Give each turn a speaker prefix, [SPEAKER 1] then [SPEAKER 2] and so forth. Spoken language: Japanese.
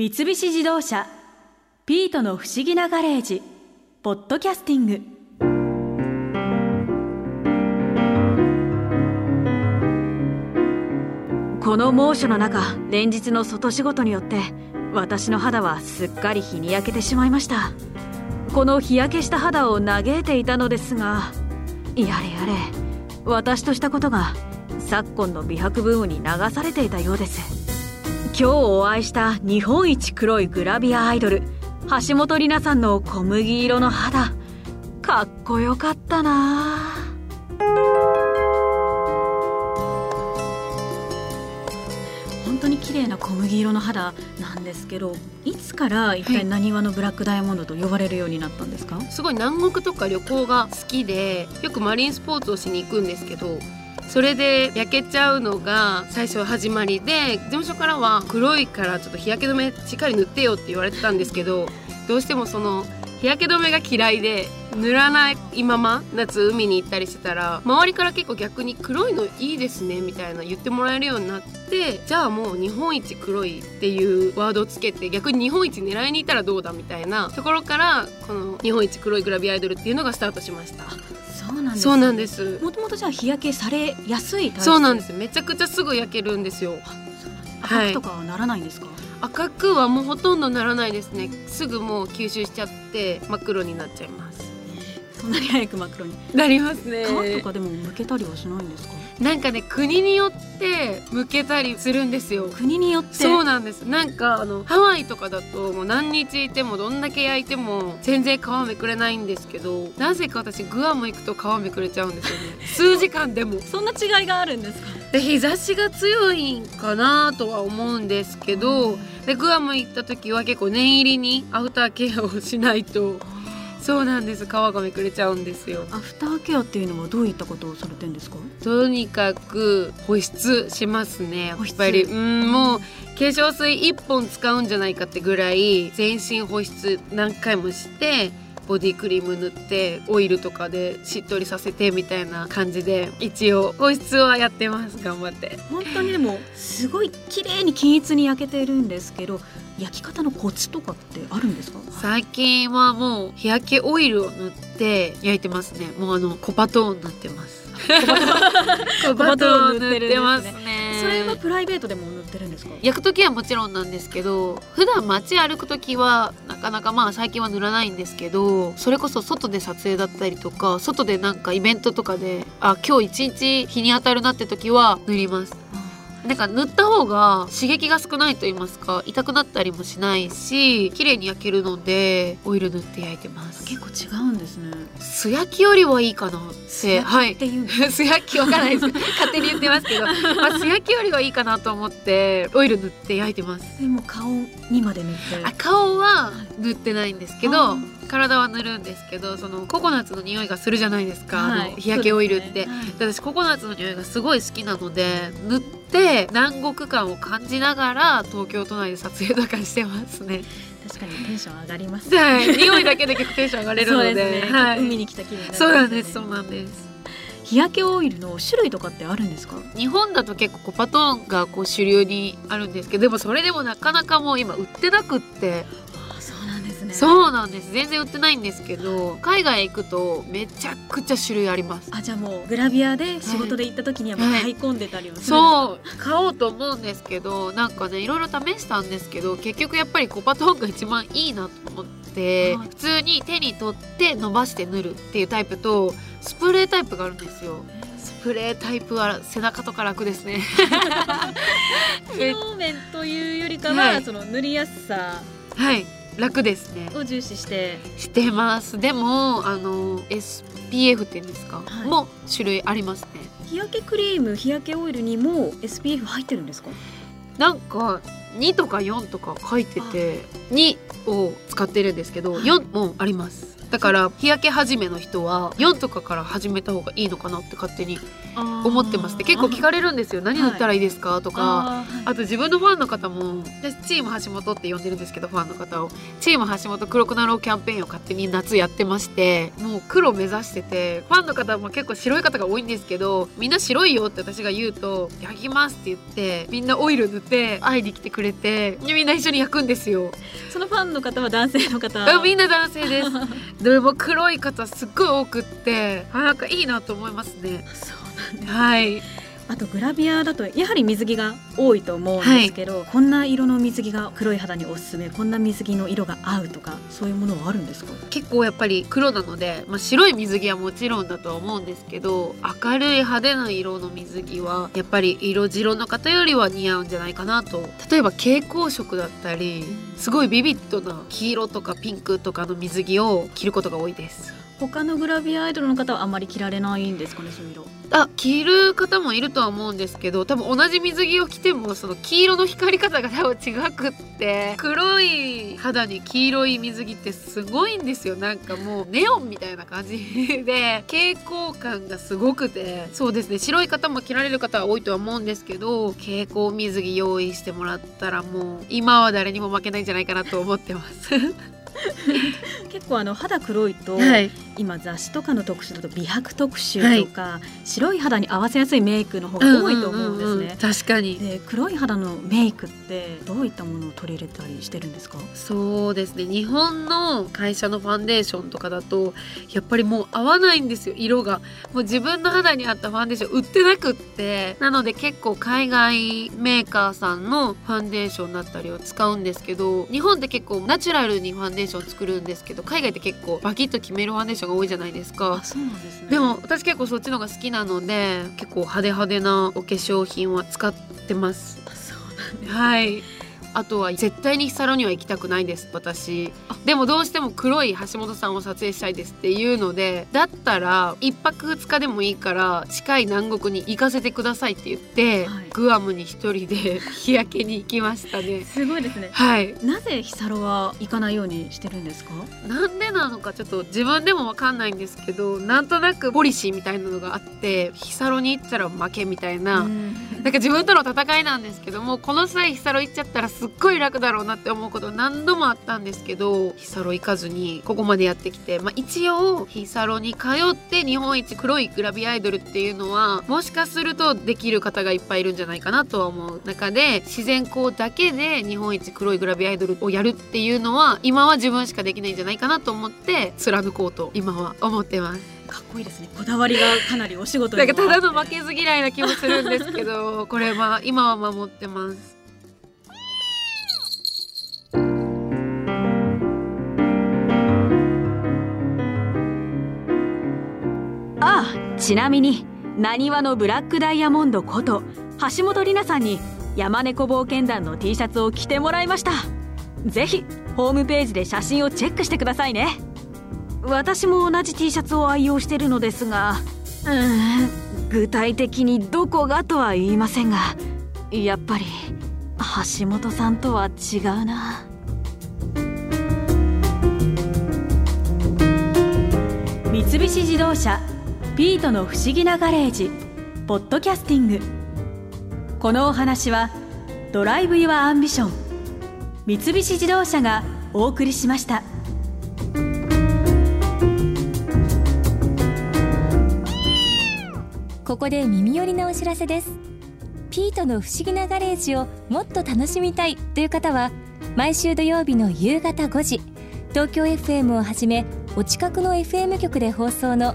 [SPEAKER 1] 三菱自動車「ピートの不思議なガレージ」ポッドキャスティング。この猛暑の中連日の外仕事によって私の肌はすっかり日に焼けてしまいました。この日焼けした肌を嘆いていたのですがやれやれ私としたことが昨今の美白ブームに流されていたようです。今日お会いした日本一黒いグラビアアイドル橋本里奈さんの小麦色の肌。かっこよかったな。本当に綺麗な小麦色の肌なんですけどいつから一体何話のブラックダイヤモンドと呼ばれるようになったんですか、
[SPEAKER 2] すごい南国とか旅行が好きでよくマリンスポーツをしに行くんですけどそれで焼けちゃうのが最初始まりで事務所からは黒いからちょっと日焼け止めしっかり塗ってよって言われてたんですけどどうしてもその日焼け止めが嫌いで塗らないまま夏海に行ったりしてたら周りから結構逆に黒いのいいですねみたいな言ってもらえるようになってじゃあもう日本一黒いっていうワードをつけて逆に日本一狙いに行ったらどうだみたいなところからこの日本一黒いグラビアアイドルっていうのがスタートしました。
[SPEAKER 1] そうなんです。
[SPEAKER 2] そうなんです。
[SPEAKER 1] もともとじゃあ日焼けされやすい
[SPEAKER 2] そうなんです。めちゃくちゃすぐ焼けるんですよ。
[SPEAKER 1] 赤くとかはならないんですか、
[SPEAKER 2] 赤くはもうほとんどならないですね。すぐもう吸収しちゃって真っ黒になっちゃいます
[SPEAKER 1] そんなに早く真っ黒に。
[SPEAKER 2] なりますね。
[SPEAKER 1] 皮とかでも剥けたりはしないんですか？
[SPEAKER 2] なんかね国によって向けたりするんですよ。
[SPEAKER 1] 国によって？
[SPEAKER 2] そうなんです。なんかあのハワイとかだともう何日いてもどんだけ焼いても全然皮めくれないんですけどなぜか私グアム行くと皮めくれちゃうんですよね。数時間でも。
[SPEAKER 1] そんな違いがあるんですか？
[SPEAKER 2] で日差しが強いんかなとは思うんですけど、でグアム行った時は結構念入りにアフターケアをしないとそうなんです。皮がめくれちゃうんですよ。
[SPEAKER 1] アフターケアっていうのはどういったことをされてんですか？
[SPEAKER 2] とにかく保湿しますね。やっぱり。うんもう化粧水1本使うんじゃないかってぐらい全身保湿何回もしてボディクリーム塗ってオイルとかでしっとりさせてみたいな感じで一応保湿はやってます。頑張って。
[SPEAKER 1] 本当にでもすごい綺麗に均一に焼けてるんですけど焼き方のコツとかってあるんですか？
[SPEAKER 2] 最近はもう日焼けオイルを塗って焼いてますね。もうあのコパトーンになってます。コ
[SPEAKER 1] パトーン塗って
[SPEAKER 2] ますね。
[SPEAKER 1] それはプライベートでも塗ってるんですか？
[SPEAKER 2] 焼く時はもちろんなんですけど普段街歩く時はなかなかまあ最近は塗らないんですけどそれこそ外で撮影だったりとか外でなんかイベントとかであ今日一日日に当たるなって時は塗りますなんか塗った方が刺激が少ないと言いますか痛くなったりもしないし綺麗に焼けるのでオイル塗って焼いてます。
[SPEAKER 1] 結構違うんですね。
[SPEAKER 2] 素焼きよりはいいかなって。はい
[SPEAKER 1] ってい。うんです
[SPEAKER 2] 素焼きわからないです。勝手に言ってますけど、まあ、素焼きよりはいいかなと思ってオイル塗って焼いてます。
[SPEAKER 1] でも顔にまで塗って。
[SPEAKER 2] あ顔は塗ってないんですけ
[SPEAKER 1] あ
[SPEAKER 2] ど体は塗るんですけどそのココナッツの匂いがするじゃないですか、
[SPEAKER 1] はい。
[SPEAKER 2] あの日焼けオイルって、
[SPEAKER 1] ね。
[SPEAKER 2] 私ココナッツの匂いがすごい好きなので塗って南国感を感じながら東京都内で撮影とかしてますね。
[SPEAKER 1] 確かにテンション上がります。
[SPEAKER 2] はい。匂いだけで結構テンション上がれるので。
[SPEAKER 1] ね、
[SPEAKER 2] はい、
[SPEAKER 1] 海に来た気分ね。
[SPEAKER 2] そうなんです。そうなんです。
[SPEAKER 1] 日焼けオイルの種類とかってあるんですか？
[SPEAKER 2] 日本だと結構コパトーンがこう主流にあるんですけどでもそれでもなかなかもう今売ってなくって
[SPEAKER 1] ね。
[SPEAKER 2] そうなんです。全然売ってないんですけど海外行くとめちゃくちゃ種類あります。
[SPEAKER 1] あじゃあもうグラビアで仕事で行った時にはもう
[SPEAKER 2] はい。
[SPEAKER 1] 買い込んでたりはするんですか、
[SPEAKER 2] そう。買おうと思うんですけどなんかねいろいろ試したんですけど結局やっぱりコパトーンが一番いいなと思って
[SPEAKER 1] はい。
[SPEAKER 2] 普通に手に取って伸ばして塗るっていうタイプとスプレータイプがあるんですよ。スプレータイプは背中とか楽ですね。
[SPEAKER 1] 機能面というよりかは、
[SPEAKER 2] はい。
[SPEAKER 1] その塗りやすさ。
[SPEAKER 2] はい楽ですね。
[SPEAKER 1] を重視して。
[SPEAKER 2] してます。でもあの SPF っていうんですか、
[SPEAKER 1] はい。
[SPEAKER 2] も種類ありますね。
[SPEAKER 1] 日焼けクリーム日焼けオイルにも SPF 入ってるんですか？
[SPEAKER 2] なんか2とか4とか書いてて2を使ってるんですけど
[SPEAKER 1] はい。
[SPEAKER 2] 4もありますだから日焼け始めの人は4とかから始めた方がいいのかなって勝手に思ってますね結構聞かれるんですよ。何塗ったらいいですかとか。あと自分のファンの方も私チーム橋本って呼んでるんですけどファンの方を。チーム橋本黒くなろうキャンペーンを勝手に夏やってましてもう黒目指しててファンの方も結構白い方が多いんですけどみんな白いよって私が言うと「焼きます」って言ってみんなオイル塗って会いに来てくれてみんな一緒に焼くんですよ。
[SPEAKER 1] そのファンの方は男性の方。
[SPEAKER 2] みんな男性です でも黒い方すっごい多くってあなんかいいなと思いますね。
[SPEAKER 1] そうなんです。
[SPEAKER 2] はい
[SPEAKER 1] あとグラビアだとやはり水着が多いと思うんですけど、はい、こんな色の水着が黒い肌におすすめこんな水着の色が合うとかそういうものはあるんですか？
[SPEAKER 2] 結構やっぱり黒なので、まあ、白い水着はもちろんだとは思うんですけど明るい派手な色の水着はやっぱり色白の方よりは似合うんじゃないかなと。例えば蛍光色だったりすごいビビッドな黄色とかピンクとかの水着を着ることが多いです
[SPEAKER 1] 他のグラビアアイドルの方はあんまり着られないんですかねそういう色
[SPEAKER 2] あ着る方もいるとは思うんですけど多分同じ水着を着てもその黄色の光り方が多分違くって黒い肌に黄色い水着ってすごいんですよ。なんかもうネオンみたいな感じで蛍光感がすごくて。そうですね。白い方も着られる方は多いとは思うんですけど蛍光水着用意してもらったらもう今は誰にも負けないんじゃないかなと思ってます。
[SPEAKER 1] 結構あの肌黒いと、はい、今雑誌とかの特集だと美白特集とか、はい、白い肌に合わせやすいメイクの方が多いと思うんですね、うんうんうん、
[SPEAKER 2] 確かに。
[SPEAKER 1] で黒い肌のメイクってどういったものを取り入れたりしてるんですか？
[SPEAKER 2] そうですね。日本の会社のファンデーションとかだとやっぱりもう合わないんですよ。色が。もう自分の肌に合ったファンデーション売ってなくって。なので結構海外メーカーさんのファンデーションだったりを使うんですけど日本って結構ナチュラルにファンデーション作るんですけど海外って結構バキッと決めるファンデーションが多いじゃないですか。
[SPEAKER 1] そうなんです、
[SPEAKER 2] ね、でも私結構そっちのが好きなので結構派手派手なお化粧品は使ってます。
[SPEAKER 1] そうなんです、
[SPEAKER 2] はいあとは絶対にヒサロには行きたくないです私。でもどうしても黒い橋本さんを撮影したいですっていうのでだったら1泊2日でもいいから近い南国に行かせてくださいって言って、はい、グアムに一人で 日焼けに行きましたね。
[SPEAKER 1] すごいですね。
[SPEAKER 2] はい。
[SPEAKER 1] なぜヒサロは行かないようにしてるんですか？
[SPEAKER 2] なんでなのかちょっと自分でもわかんないんですけどなんとなくポリシーみたいなのがあってヒサロに行ったら負けみたいな、ん、なんか自分との戦いなんですけどもこの際ヒサロ行っちゃったらすっごい楽だろうなって思うこと何度もあったんですけどヒサロ行かずにここまでやってきて、まあ、一応ヒサロに通って日本一黒いグラビアアイドルっていうのはもしかするとできる方がいっぱいいるんじゃないかなとは思う中で自然光だけで日本一黒いグラビアアイドルをやるっていうのは今は自分しかできないんじゃないかなと思って貫こうと今は思ってます。
[SPEAKER 1] かっこいいですね。こだわりがかなりお仕事
[SPEAKER 2] になんかただの負けず嫌いな気もするんですけどこれは今は守ってます
[SPEAKER 1] ああちなみになにわのブラックダイヤモンドこと橋本里奈さんに山猫冒険団の T シャツを着てもらいました。ぜひホームページで写真をチェックしてくださいね。私も同じ T シャツを愛用してるのですがうん具体的にどこがとは言いませんがやっぱり橋本さんとは違うな。三菱自動車ピートの不思議なガレージポッドキャスティング。このお話は Drive your Ambition 三菱自動車がお送りしました。
[SPEAKER 3] ここで耳寄りなお知らせです。ピートの不思議なガレージをもっと楽しみたいという方は毎週土曜日の夕方5時東京 FM をはじめお近くの FM 局で放送の